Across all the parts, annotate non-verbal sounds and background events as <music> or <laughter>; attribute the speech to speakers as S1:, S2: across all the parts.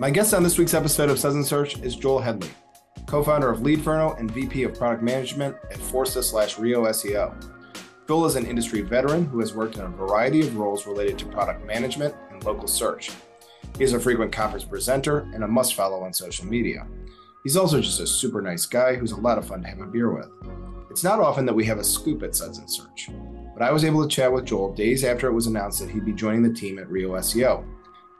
S1: My guest on this week's episode of Suds Search is Joel Headley, co-founder of Leadferno and VP of Product Management at Forsta slash Rio SEO. Joel is an industry veteran who has worked in a variety of roles related to product management and local search. He is a frequent conference presenter and a must follow on social media. He's also just a super nice guy who's a lot of fun to have a beer with. It's not often that we have a scoop at Suds Search, but I was able to chat with Joel days after it was announced that he'd be joining the team at Rio SEO.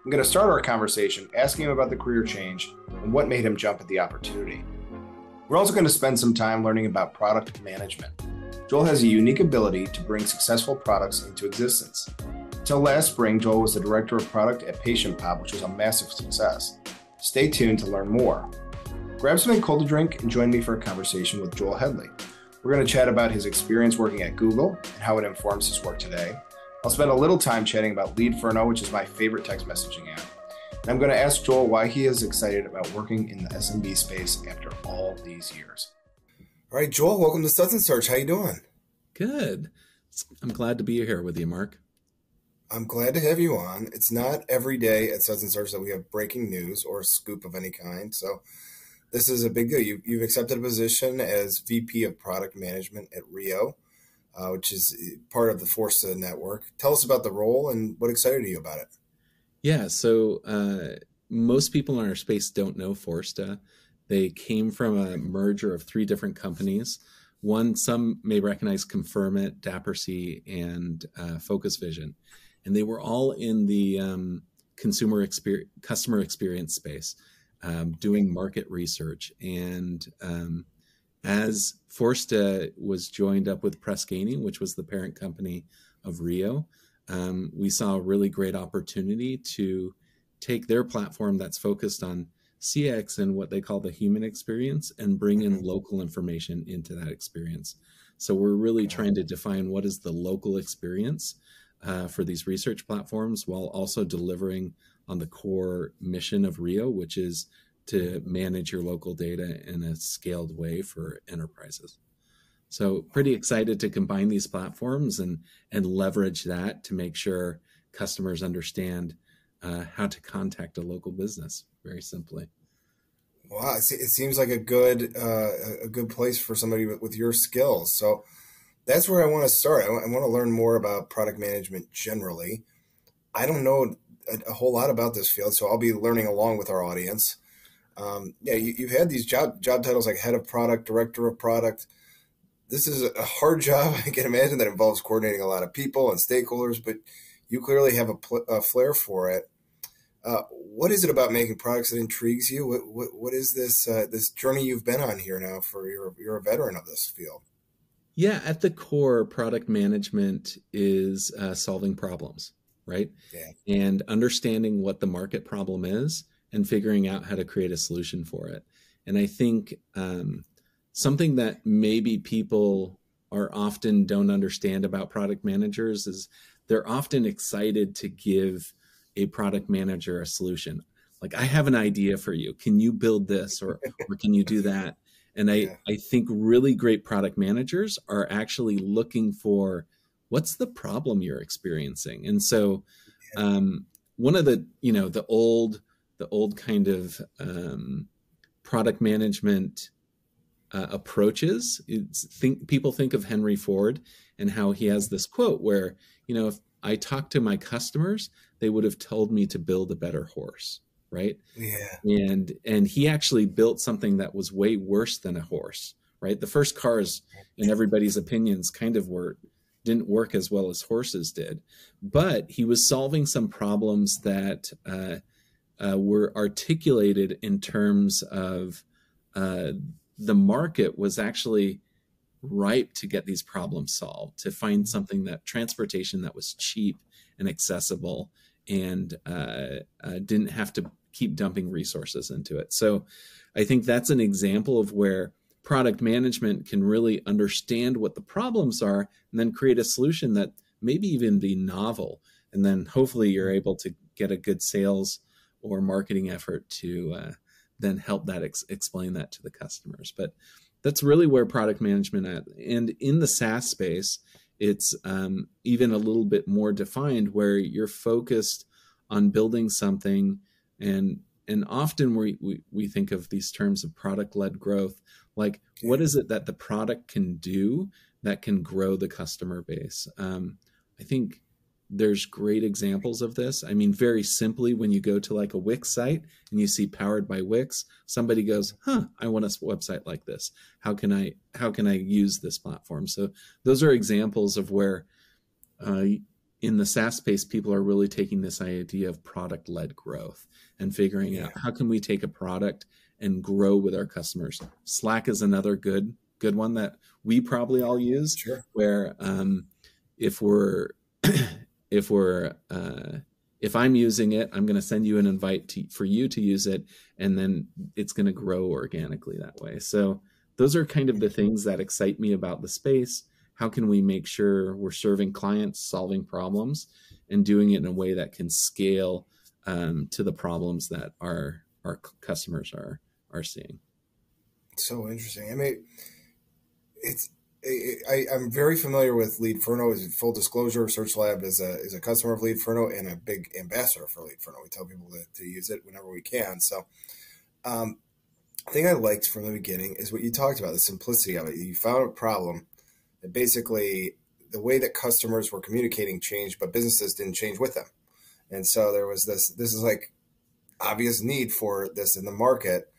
S1: I'm going to start our conversation asking him about the career change and what made him jump at the opportunity. We're also going to spend some time learning about product management. Joel has a unique ability to bring successful products into existence. Until last spring, Joel was the director of product at Patient Pop, which was a massive success. Stay tuned to learn more. Grab something cold to drink and join me for a conversation with Joel Headley. We're going to chat about his experience working at Google and how it informs his work today I'll spend a little time chatting about Leadferno, which is my favorite text messaging app. And I'm going to ask Joel why he is excited about working in the SMB space after all these years. All right, Joel, welcome to Suds Search. How you doing?
S2: Good. I'm glad to be here with you, Mark.
S1: I'm glad to have you on. It's not every day at Suds Search that we have breaking news or a scoop of any kind. So this is a big deal. You've accepted a position as VP of Product Management at Rio uh, which is uh, part of the Forsta network. Tell us about the role and what excited you about it.
S2: Yeah, so uh, most people in our space don't know Forsta. They came from a merger of three different companies. One, some may recognize Confirmit, Dapresy, and uh, Focus Vision, and they were all in the um, consumer experience, customer experience space, um, doing market research and um, as Forsta was joined up with Press Ganey, which was the parent company of Rio, um, we saw a really great opportunity to take their platform that's focused on CX and what they call the human experience and bring in mm-hmm. local information into that experience. So we're really trying to define what is the local experience uh, for these research platforms while also delivering on the core mission of Rio, which is to manage your local data in a scaled way for enterprises. So pretty excited to combine these platforms and and leverage that to make sure customers understand uh, how to contact a local business very simply.
S1: Wow, it seems like a good uh, a good place for somebody with, your skills. So that's where I want to start. I want, I want to learn more about product management generally. I don't know a, a, whole lot about this field, so I'll be learning along with our audience um, yeah, you, have had these job job titles like head of product, director of product. This is a hard <laughs> job. I can imagine that involves coordinating a lot of people and stakeholders, but you clearly have a, pl- a flair for it. Uh, what is it about making products that intrigues you? What, what, what is this uh, this journey you've been on here now? For you're you're a veteran of this field.
S2: Yeah, at the core, product management is uh, solving problems, right? Yeah. And understanding what the market problem is and figuring out how to create a solution for it. And I think um, something that maybe people are often don't understand about product managers is they're often excited to give a product manager a solution. Like, I have an idea for you. Can you build this or, or can you do that? And I, yeah. I think really great product managers are actually looking for what's the problem you're experiencing. And so, um, one of the, you know, the old the old kind of um, product management uh, approaches. It's think people think of Henry Ford and how he has this quote where you know if I talked to my customers, they would have told me to build a better horse, right?
S1: Yeah.
S2: And and he actually built something that was way worse than a horse, right? The first cars, in everybody's opinions, kind of were didn't work as well as horses did, but he was solving some problems that. Uh, uh, were articulated in terms of uh, the market was actually ripe to get these problems solved, to find something that transportation that was cheap and accessible and uh, uh didn't have to keep dumping resources into it. So I think that's an example of where product management can really understand what the problems are and then create a solution that maybe even be novel. And then hopefully you're able to get a good sales or marketing effort to uh, then help that ex- explain that to the customers. But that's really where product management at. And in the SaaS space, it's um, even a little bit more defined where you're focused on building something and and often we, we we think of these terms of product led growth like what is it that the product can do that can grow the customer base um, i think there's great examples of this i mean very simply when you go to like a wix site and you see powered by wix somebody goes huh i want a website like this how can i how can i use this platform so those are examples of where uh, in the SaaS space, people are really taking this idea of product led growth and figuring yeah. out how can we take a product and grow with our customers. Slack is another good good one that we probably all use.
S1: Sure.
S2: Where um, if we're <clears throat> if we're uh, if I'm using it, I'm going to send you an invite to, for you to use it, and then it's going to grow organically that way. So those are kind of the things that excite me about the space how can we make sure we're serving clients, solving problems, and doing it in a way that can scale um, to the problems that our our customers are are seeing.
S1: So interesting. I mean, it's I, am very familiar with Leadferno. Is full disclosure, Search Lab is a is a customer of Leadferno and a big ambassador for Leadferno. We tell people to, to use it whenever we can. So, um, thing I liked from the beginning is what you talked about the simplicity of it. You found a problem, that basically the way that customers were communicating changed, but businesses didn't change with them. And so there was this, this is like obvious need for this in the market.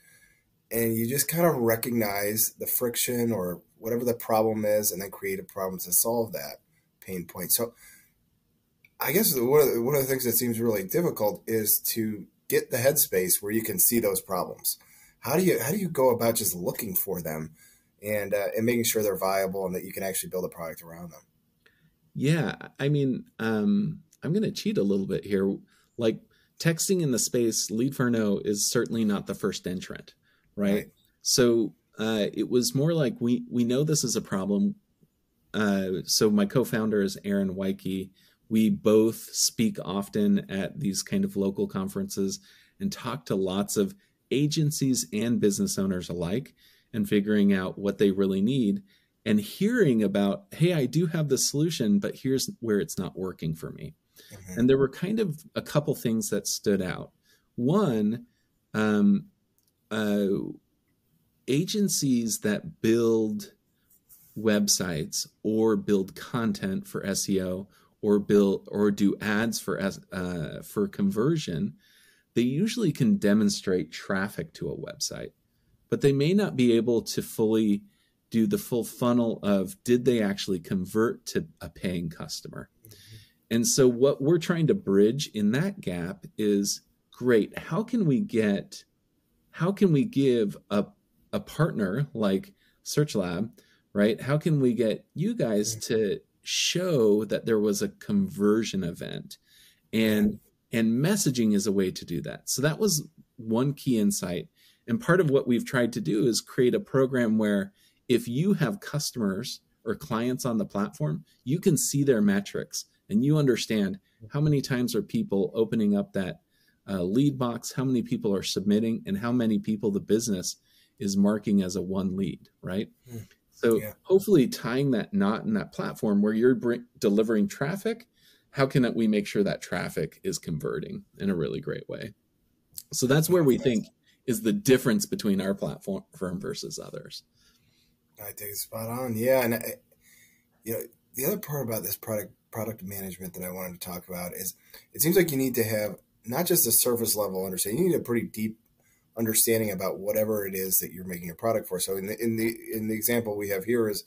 S1: And you just kind of recognize the friction or whatever the problem is, and then create a problem to solve that pain point. So I guess one of the, one of the things that seems really difficult is to get the headspace where you can see those problems. How do you how do you go about just looking for them and uh, and making sure they're viable and that you can actually build a product around them.
S2: Yeah, I mean, um, I'm going to cheat a little bit here. Like texting in the space, lead for Leadferno is certainly not the first entrant, right? right. So uh, it was more like we we know this is a problem. Uh, so my co-founder is Aaron Weiche. We both speak often at these kind of local conferences and talk to lots of agencies and business owners alike and figuring out what they really need and hearing about, hey, I do have the solution, but here's where it's not working for me. Mm-hmm. And there were kind of a couple things that stood out. One, um, uh, agencies that build websites or build content for SEO or build or do ads for uh, for conversion, they usually can demonstrate traffic to a website but they may not be able to fully do the full funnel of did they actually convert to a paying customer. Mm-hmm. And so what we're trying to bridge in that gap is great. How can we get how can we give a a partner like Search Lab, right? How can we get you guys mm-hmm. to show that there was a conversion event and and messaging is a way to do that. So that was one key insight and part of what we've tried to do is create a program where if you have customers or clients on the platform, you can see their metrics and you understand how many times are people opening up that uh, lead box, how many people are submitting, and how many people the business is marking as a one lead, right? Mm, so yeah. hopefully tying that knot in that platform where you're bring, delivering traffic, how can we make sure that traffic is converting in a really great way? So that's where we think is the difference between our platform firm versus others.
S1: I think it's spot on. Yeah, and I, you know the other part about this product product management that I wanted to talk about is it seems like you need to have not just a surface level understanding, you need a pretty deep understanding about whatever it is that you're making a product for. So in the in the in the example we have here is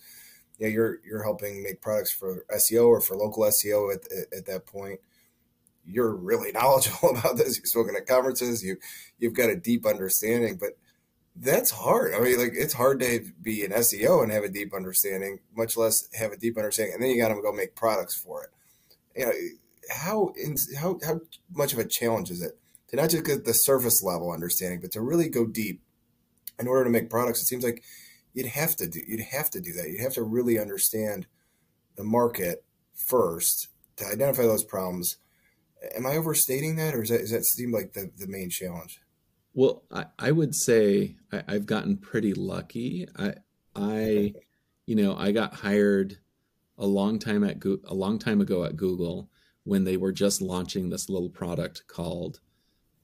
S1: you know, you're you're helping make products for SEO or for local SEO at, at, at that point you're really <laughs> knowledgeable about this. You've spoken at conferences. You you've got a deep understanding, but that's hard. I mean, like it's hard to be an SEO and have a deep understanding, much less have a deep understanding, and then you got to go make products for it. You know, how how how much of a challenge is it to not just get the surface level understanding, but to really go deep in order to make products? It seems like you'd have to do you'd have to do that. You'd have to really understand the market first to identify those problems am I overstating that, or is that does that seem like the the main challenge?
S2: Well, I, I would say I, have gotten pretty lucky. I I <laughs> you know I got hired a long time at a long time ago at Google when they were just launching this little product called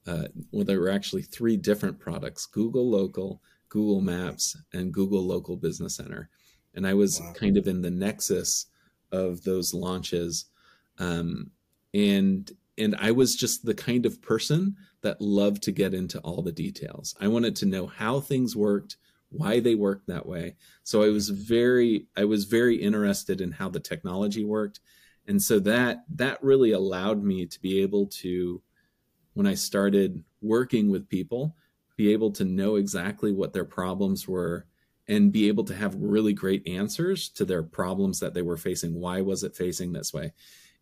S2: uh, well, there were actually three different products Google Local, Google Maps, and Google Local Business Center. And I was wow. kind of in the nexus of those launches. Um, and and I was just the kind of person that loved to get into all the details. I wanted to know how things worked, why they worked that way. So I was very I was very interested in how the technology worked. And so that that really allowed me to be able to when I started working with people, be able to know exactly what their problems were and be able to have really great answers to their problems that they were facing. Why was it facing this way?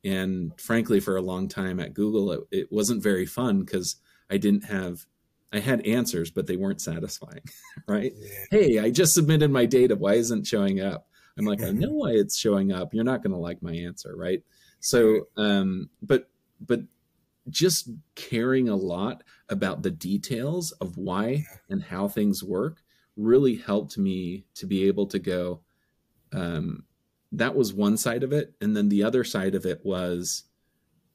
S2: And frankly, for a long time at Google, it, it wasn't very fun because I didn't have, I had answers, but they weren't satisfying, <laughs> right? Yeah. Hey, I just submitted my data. Why isn't showing up? I'm like, I <laughs> know why it's showing up. You're not going to like my answer, right? So, um, but, but just caring a lot about the details of why and how things work really helped me to be able to go um, that was one side of it. And then the other side of it was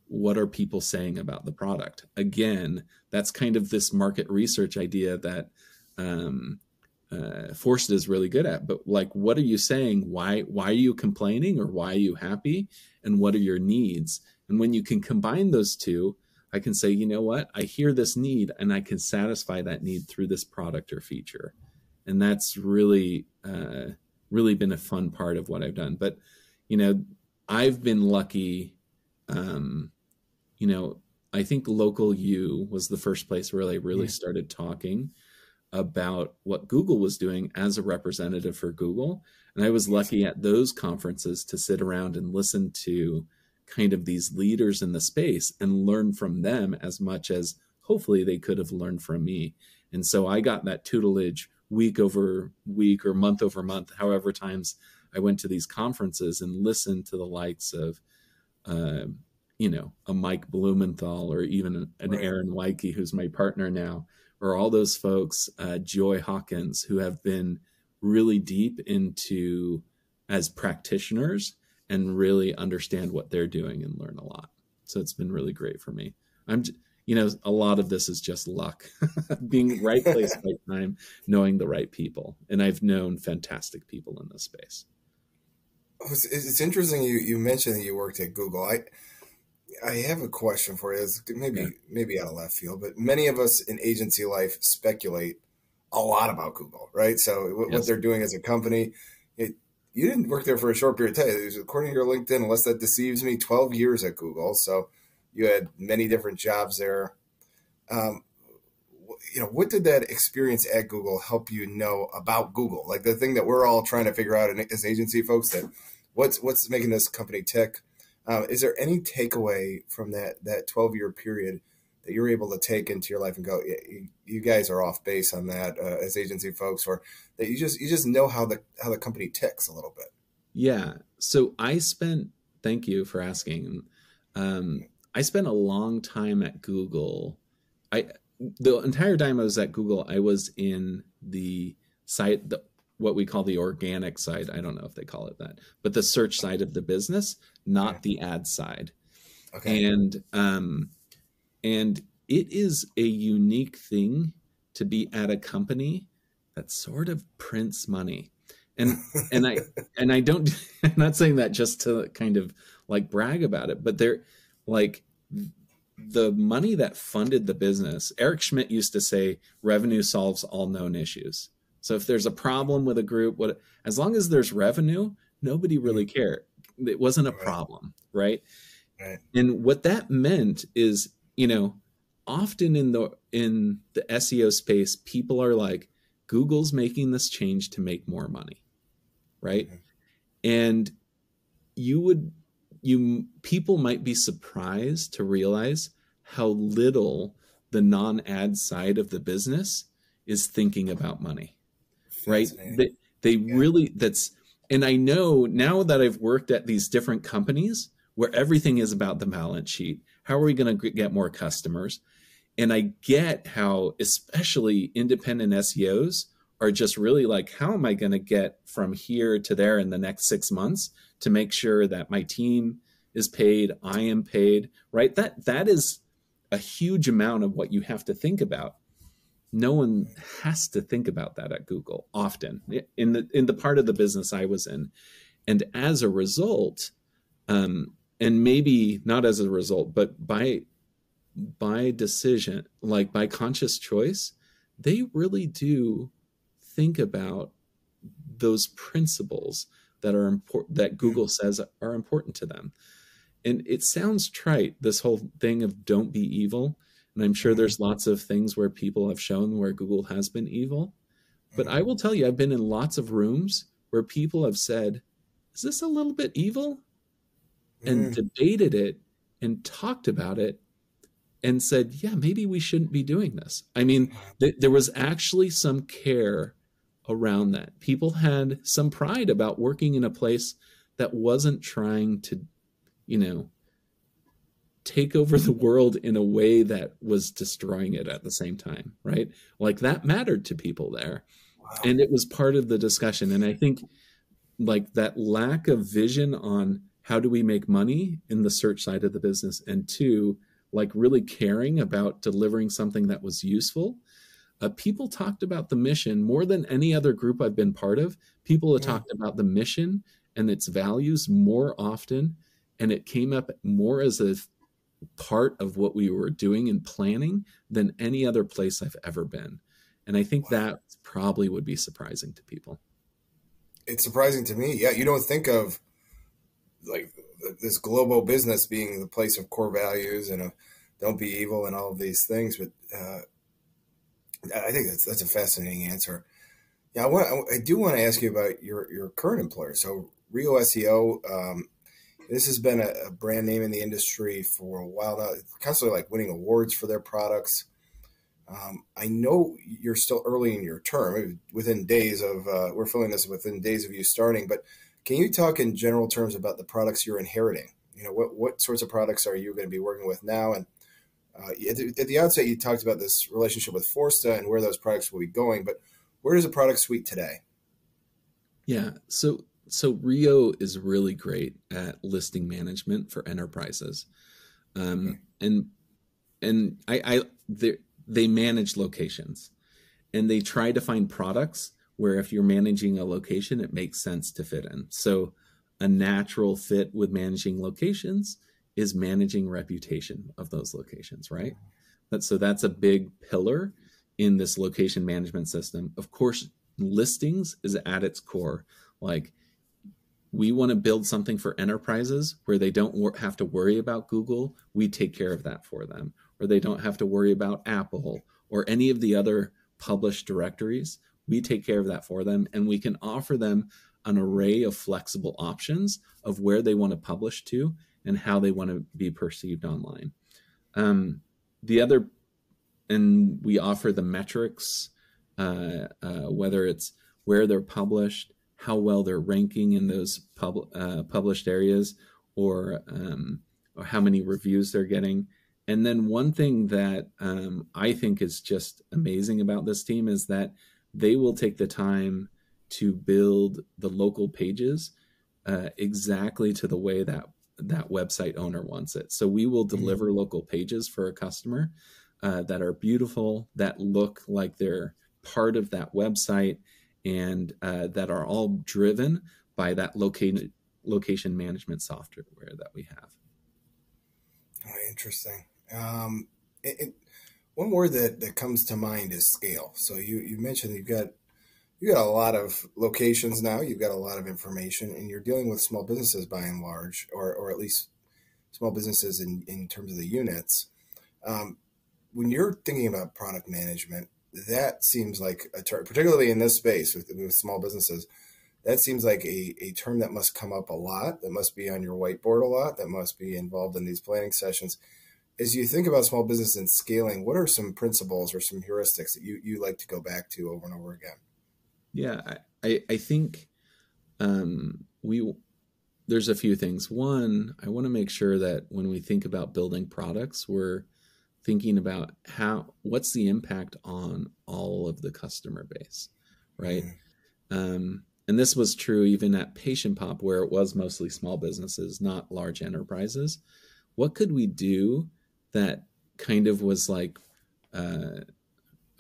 S2: what are people saying about the product? Again that's kind of this market research idea that um, uh, Forsta is really good at. But like what are you saying? Why why are you complaining or why are you happy? And what are your needs? And when you can combine those two I can say, you know what, I hear this need and I can satisfy that need through this product or feature. And that's really, uh, really been a fun part of what I've done. But, you know, I've been lucky. Um, you know, I think Local U was the first place where I really yeah. started talking about what Google was doing as a representative for Google. And I was lucky at those conferences to sit around and listen to kind of these leaders in the space and learn from them as much as hopefully they could have learned from me. And so I got that tutelage week over week or month over month, however times I went to these conferences and listened to the likes of, uh, you know, a Mike Blumenthal or even an. Aaron Weiche, who's my partner now, or all those folks, uh, Joy Hawkins, who have been really deep into as practitioners and really understand what they're doing and learn a lot. So it's been really great for me. I'm, you know, a lot of this is just luck, <laughs> being right place, right <laughs> time, knowing the right people, and I've known fantastic people in this space.
S3: Oh, it's, it's interesting you you mentioned that you worked at Google. I I have a question for you. It's maybe yeah. maybe out of left field, but many of us in agency life speculate a lot about Google, right? So what, yes. what they're doing as a company, it, you didn't work there for a short period of time. According to your LinkedIn, unless that deceives me, 12 years at Google. So you had many different jobs there. Um, you know, what did that experience at Google help you know about Google? Like the thing that we're all trying to figure out in, as agency folks that what's what's making this company tick. Um, is there any takeaway from that that 12 year period that you're able to take into your life and go, you, you guys are off base on that uh, as agency folks, or that you just you just know how the how the company ticks a little bit.
S2: Yeah. So I spent. Thank you for asking. Um, I spent a long time at Google. I the entire time I was at Google, I was in the site, the, what we call the organic side. I don't know if they call it that, but the search side of the business, not okay. the ad side. Okay. And um, and it is a unique thing to be at a company that sort of prints money. And <laughs> and I and I don't <laughs> I'm not saying that just to kind of like brag about it, but they're like the money that funded the business. Eric Schmidt used to say revenue solves all known issues. So if there's a problem with a group, what as long as there's revenue, nobody really mm. cared. It wasn't a problem, right? right? And what that meant is you know, often in the in the SEO space, people are like, Google's making this change to make more money, right? Mm-hmm. And you would you people might be surprised to realize how little the non-ad side of the business is thinking about money right they, they yeah. really that's and i know now that i've worked at these different companies where everything is about the balance sheet how are we going to get more customers? And I get how, especially independent SEOs, are just really like, how am I going to get from here to there in the next six months to make sure that my team is paid, I am paid, right? That that is a huge amount of what you have to think about. No one has to think about that at Google often in the in the part of the business I was in, and as a result, um, and maybe not as a result, but by by decision, like by conscious choice, they really do think about those principles that are important that Google says are important to them. And it sounds trite, this whole thing of don't be evil. And I'm sure mm-hmm. there's lots of things where people have shown where Google has been evil. But I will tell you, I've been in lots of rooms where people have said, Is this a little bit evil? And mm. debated it and talked about it and said, Yeah, maybe we shouldn't be doing this. I mean, th- there was actually some care around that. People had some pride about working in a place that wasn't trying to, you know, take over the world in a way that was destroying it at the same time, right? Like that mattered to people there. Wow. And it was part of the discussion. And I think like that lack of vision on how do we make money in the search side of the business and two, like really caring about delivering something that was useful uh, people talked about the mission more than any other group I've been part of. People have yeah. talked about the mission and its values more often, and it came up more as a part of what we were doing and planning than any other place I've ever been. And I think wow. that probably would be surprising to people.
S1: It's surprising to me. Yeah, you don't think of like this global business being the place of core values and a, don't be evil and all of these things, but uh, I think that's that's a fascinating answer. Yeah, I want I do want to ask you about your your current employer. So Rio SEO, um, this has been a, a, brand name in the industry for a while now. Constantly like winning awards for their products. Um, I know you're still early in your term, within days of uh, we're filling this within days of you starting. But can you talk in general terms about the products you're inheriting? You know, what what sorts of products are you going to be working with now, and uh, at, the, at, the, outset, you talked about this relationship with Forsta and where those products will be going, but where is the product suite today?
S2: Yeah, so so Rio is really great at listing management for enterprises, um, okay. and and I, I they manage locations, and they try to find products where if you're managing a location, it makes sense to fit in. So a natural fit with managing locations is managing reputation of those locations, right? That, so that's a big pillar in this location management system. Of course, listings is at its core. Like we want to build something for enterprises where they don't wor- have to worry about Google. We take care of that for them, or they don't have to worry about Apple or any of the other published directories. We take care of that for them, and we can offer them an array of flexible options of where they want to publish to and how they want to be perceived online. Um, the other, and we offer the metrics, uh, uh, whether it's where they're published, how well they're ranking in those pub, uh, published areas, or, um, or how many reviews they're getting. And then one thing that um, I think is just amazing about this team is that they will take the time to build the local pages uh, exactly to the way that that website owner wants it. So we will mm-hmm. deliver mm-hmm. local pages for a customer uh, that are beautiful, that look like they're part of that website, and uh, that are all driven by that location location management software that we have.
S1: Oh, interesting. Um, it, it, one word that, that comes to mind is scale. So you, you mentioned you've got you got a lot of locations now. You've got a lot of information, and you're dealing with small businesses by and large, or or at least small businesses in in terms of the units. Um, when you're thinking about product management, that seems like a term, particularly in this space with, with small businesses. That seems like a, a term that must come up a lot, that must be on your whiteboard a lot, that must be involved in these planning sessions. As you think about small business and scaling, what are some principles or some heuristics that you, you like to go back to over and over again?
S2: Yeah, I, I think um, we there's a few things. One, I want to make sure that when we think about building products, we're thinking about how what's the impact on all of the customer base, right? Mm-hmm. Um, and this was true even at Patient Pop, where it was mostly small businesses, not large enterprises. What could we do that kind of was like uh,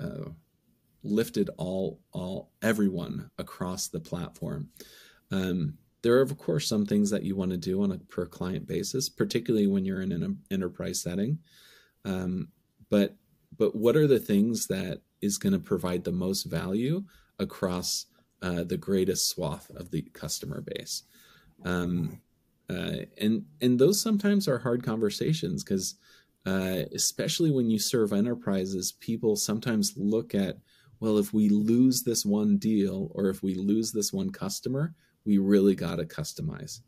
S2: uh, lifted all all everyone across the platform. Um, there are of course some things that you want to do on a per client basis, particularly when you're in an enterprise setting. Um, but but what are the things that is going to provide the most value across uh, the greatest swath of the customer base? Um, uh, and and those sometimes are hard conversations because uh, especially when you serve enterprises, people sometimes look at well, if we lose this one deal or if we lose this one customer, we really got to customize.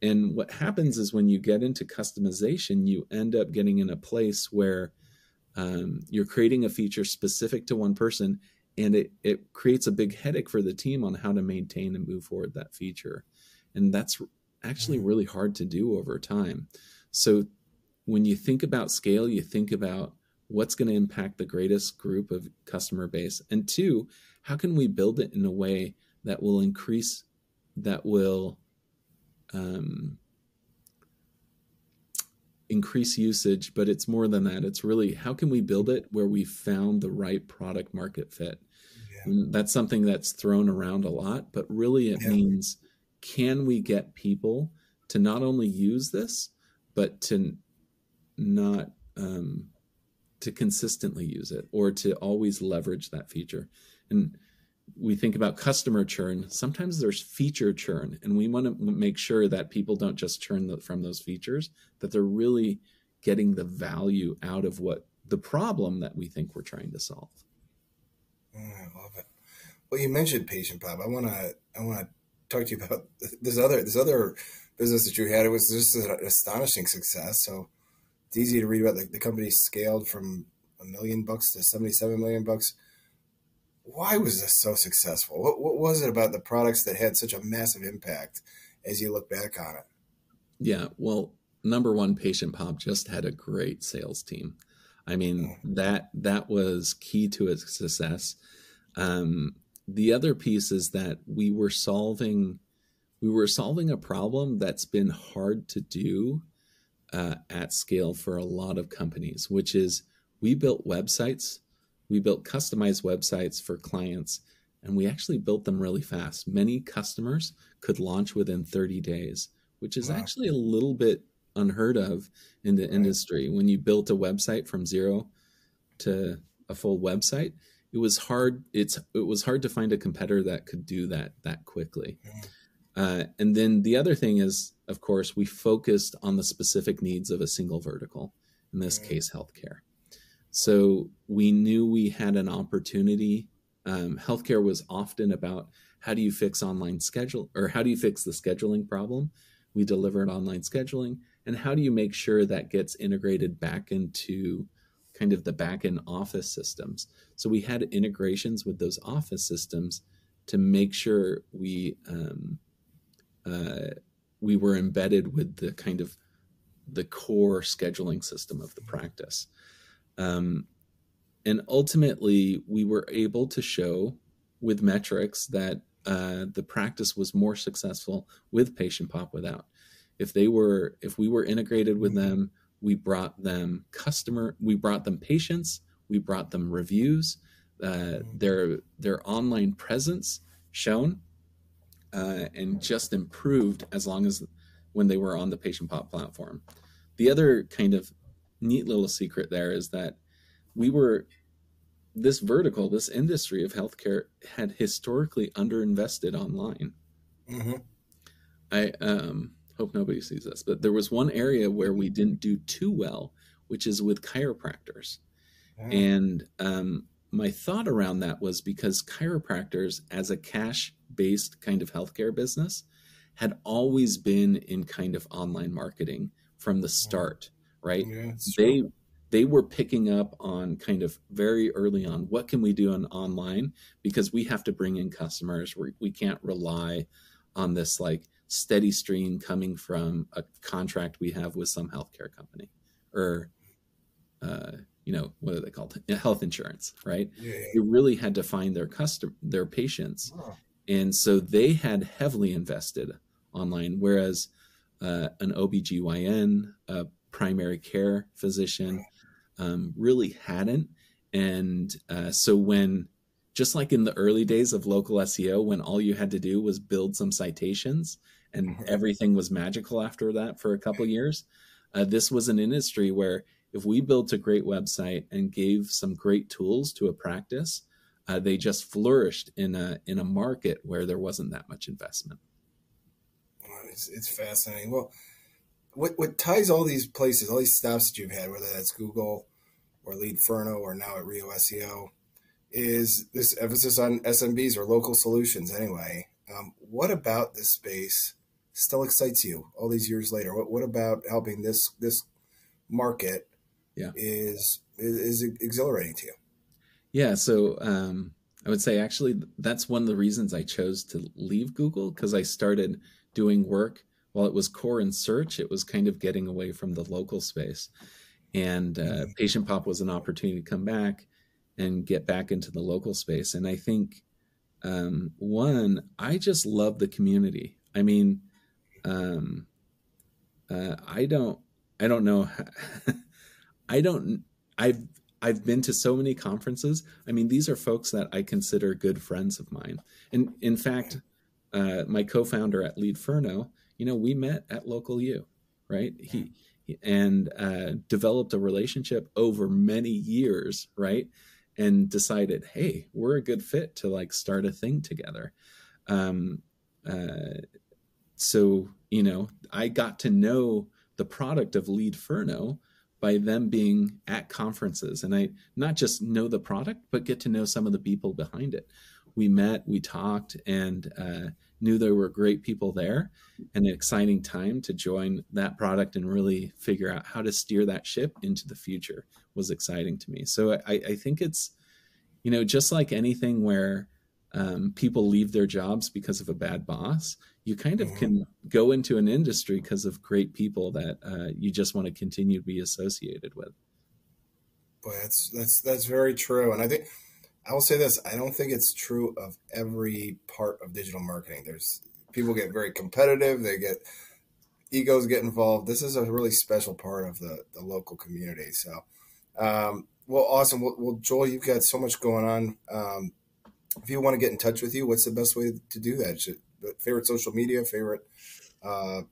S2: And what happens is when you get into customization, you end up getting in a place where um, you're creating a feature specific to one person, and it, it creates a big headache for the team on how to maintain and move forward that feature. And that's actually mm. really hard to do over time. So when you think about scale, you think about what's going to impact the greatest group of customer base and two how can we build it in a way that will increase that will um, increase usage but it's more than that it's really how can we build it where we found the right product market fit yeah. that's something that's thrown around a lot but really it yeah. means can we get people to not only use this but to not um, to consistently use it or to always leverage that feature. And we think about customer churn. Sometimes there's feature churn, and we want to make sure that people don't just churn the, from those features, that they're really getting the value out of what the problem that we think we're trying to solve.
S3: Oh, I love it. Well, you mentioned Patient Pop. I want to I want to talk to you about <laughs> this other this other business that you had. It was just an astonishing success. So it's easy to read about the, the company scaled from a million bucks to 77 million bucks. Why was this so successful? What, what was it about the products that had such a massive impact as you look back on it?
S2: Yeah, well, number one, Patient Pop just had a great sales team. I mean, oh. that that was key to its success. Um, the other piece is that we were solving we were solving a problem that's been hard to do uh, at scale for a lot of companies, which is we built websites, we built customized websites for clients, and we actually built them really fast. Many customers could launch within 30 days, which is wow. actually a little bit unheard of in the right. industry. When you built a website from zero to a full website, it was hard. It's it was hard to find a competitor that could do that that quickly. Mm. Uh, and then the other thing is, of course, we focused on the specific needs of a single vertical, in this mm. case, healthcare. So we knew we had an opportunity. Um, healthcare was often about how do you fix online schedule or how do you fix the scheduling problem? We delivered online scheduling. And how do you make sure that gets integrated back into kind of the back end office systems? So we had integrations with those office systems to make sure we um, uh, we were embedded with the kind of the core scheduling system of the practice. Um, and ultimately, we were able to show with metrics that uh, the practice was more successful with patient pop without. If they were, if we were integrated with them, we brought them customer, we brought them patients, we brought them reviews, uh, their their online presence shown uh, and just improved as long as when they were on the patient pop platform. The other kind of neat little secret there is that we were this vertical, this industry of healthcare had historically underinvested online. Mm-hmm. I um, hope nobody sees this, but there was one area where we didn't do too well, which is with chiropractors. Mm. And um, my thought around that was because chiropractors, as a cash based kind of healthcare business had always been in kind of online marketing from the start, right? Yeah, they they were picking up on kind of very early on what can we do on online because we have to bring in customers. We, we can't rely on this like steady stream coming from a contract we have with some healthcare company or uh, you know what are they called <laughs> health insurance right yeah, you really had to find their customer their patients oh. And so they had heavily invested online, whereas uh, an OBGYN, a primary care physician, um, really hadn't. And uh, so when, just like in the early days of local SEO, when all you had to do was build some citations and mm-hmm. everything was magical after that for a couple years, uh, this was an industry where if we built a great website and gave some great tools to a practice, uh, they just flourished in a in a market where there wasn't that much investment.
S1: It's, it's fascinating. Well, what what ties all these places, all these stops that you've had, whether that's Google or Leadferno or now at Rio SEO, is this emphasis on SMBs or local solutions. Anyway, um, what about this space still excites you all these years later? What what about helping this this market?
S2: Yeah,
S1: is is, is exhilarating to you?
S2: Yeah, so um, I would say actually that's one of the reasons I chose to leave Google because I started doing work while it was core in search. It was kind of getting away from the local space, and uh, mm-hmm. Patient Pop was an opportunity to come back and get back into the local space. And I think um, one, I just love the community. I mean, um, uh, I don't, I don't know, <laughs> I don't, I've I've been to so many conferences. I mean, these are folks that I consider good friends of mine. And in fact, uh, my co-founder at Leadferno, you know, we met at Local U, right? He, and uh, developed a relationship over many years, right? And decided, hey, we're a good fit to like start a thing together. Um, uh, so you know, I got to know the product of Lead Leadferno by them being at conferences. And i not just know the product but get to know some of the people behind it. We met we talked and uh, knew there were great people there and an exciting time to join that product and really figure out how to steer that ship into the future was exciting to me. So i, I think it's you know just like anything where um, people leave their jobs because of a bad boss you kind of mm-hmm. can go into an industry because of great people that uh, you just want to continue to be associated with.
S1: Boy, that's that's that's very true, and I think I will say this: I don't think it's true of every part of digital marketing. There's people get very competitive; they get egos get involved. This is a really special part of the the local community. So, um, well, awesome. Well, well, Joel, you've got so much going on. Um, if you want to get in touch with you, what's the best way to do that? Should, favorite social media, favorite uh,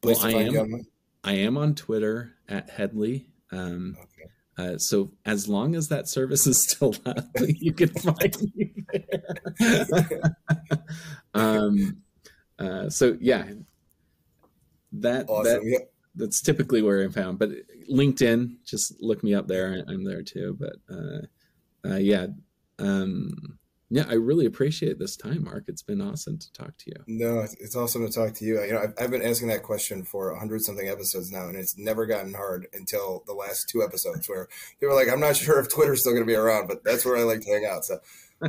S2: place well, to find I am, you I am on Twitter at Headley. Um, okay. Uh, so as long as that service is still <laughs> up, you can find me there. <laughs> um, uh, so yeah, that awesome. that yeah. that's typically where I'm found. But LinkedIn, just look me up there. I'm there too. But uh, uh yeah, um, yeah, I really appreciate this time, Mark. It's been awesome to talk to you.
S1: No, it's awesome to talk to you. You know, I've, I've been asking that question for a hundred something episodes now, and it's never gotten hard until the last two episodes where people are like, "I'm not <laughs> sure if Twitter's still going to be around," but that's where I like to hang out. So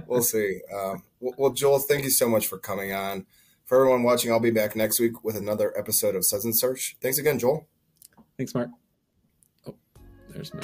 S1: we'll see. Um, well, Joel, thank you so much for coming on. For everyone watching, I'll be back next week with another episode of Suds and Search. Thanks again, Joel.
S2: Thanks, Mark. Oh, there's my.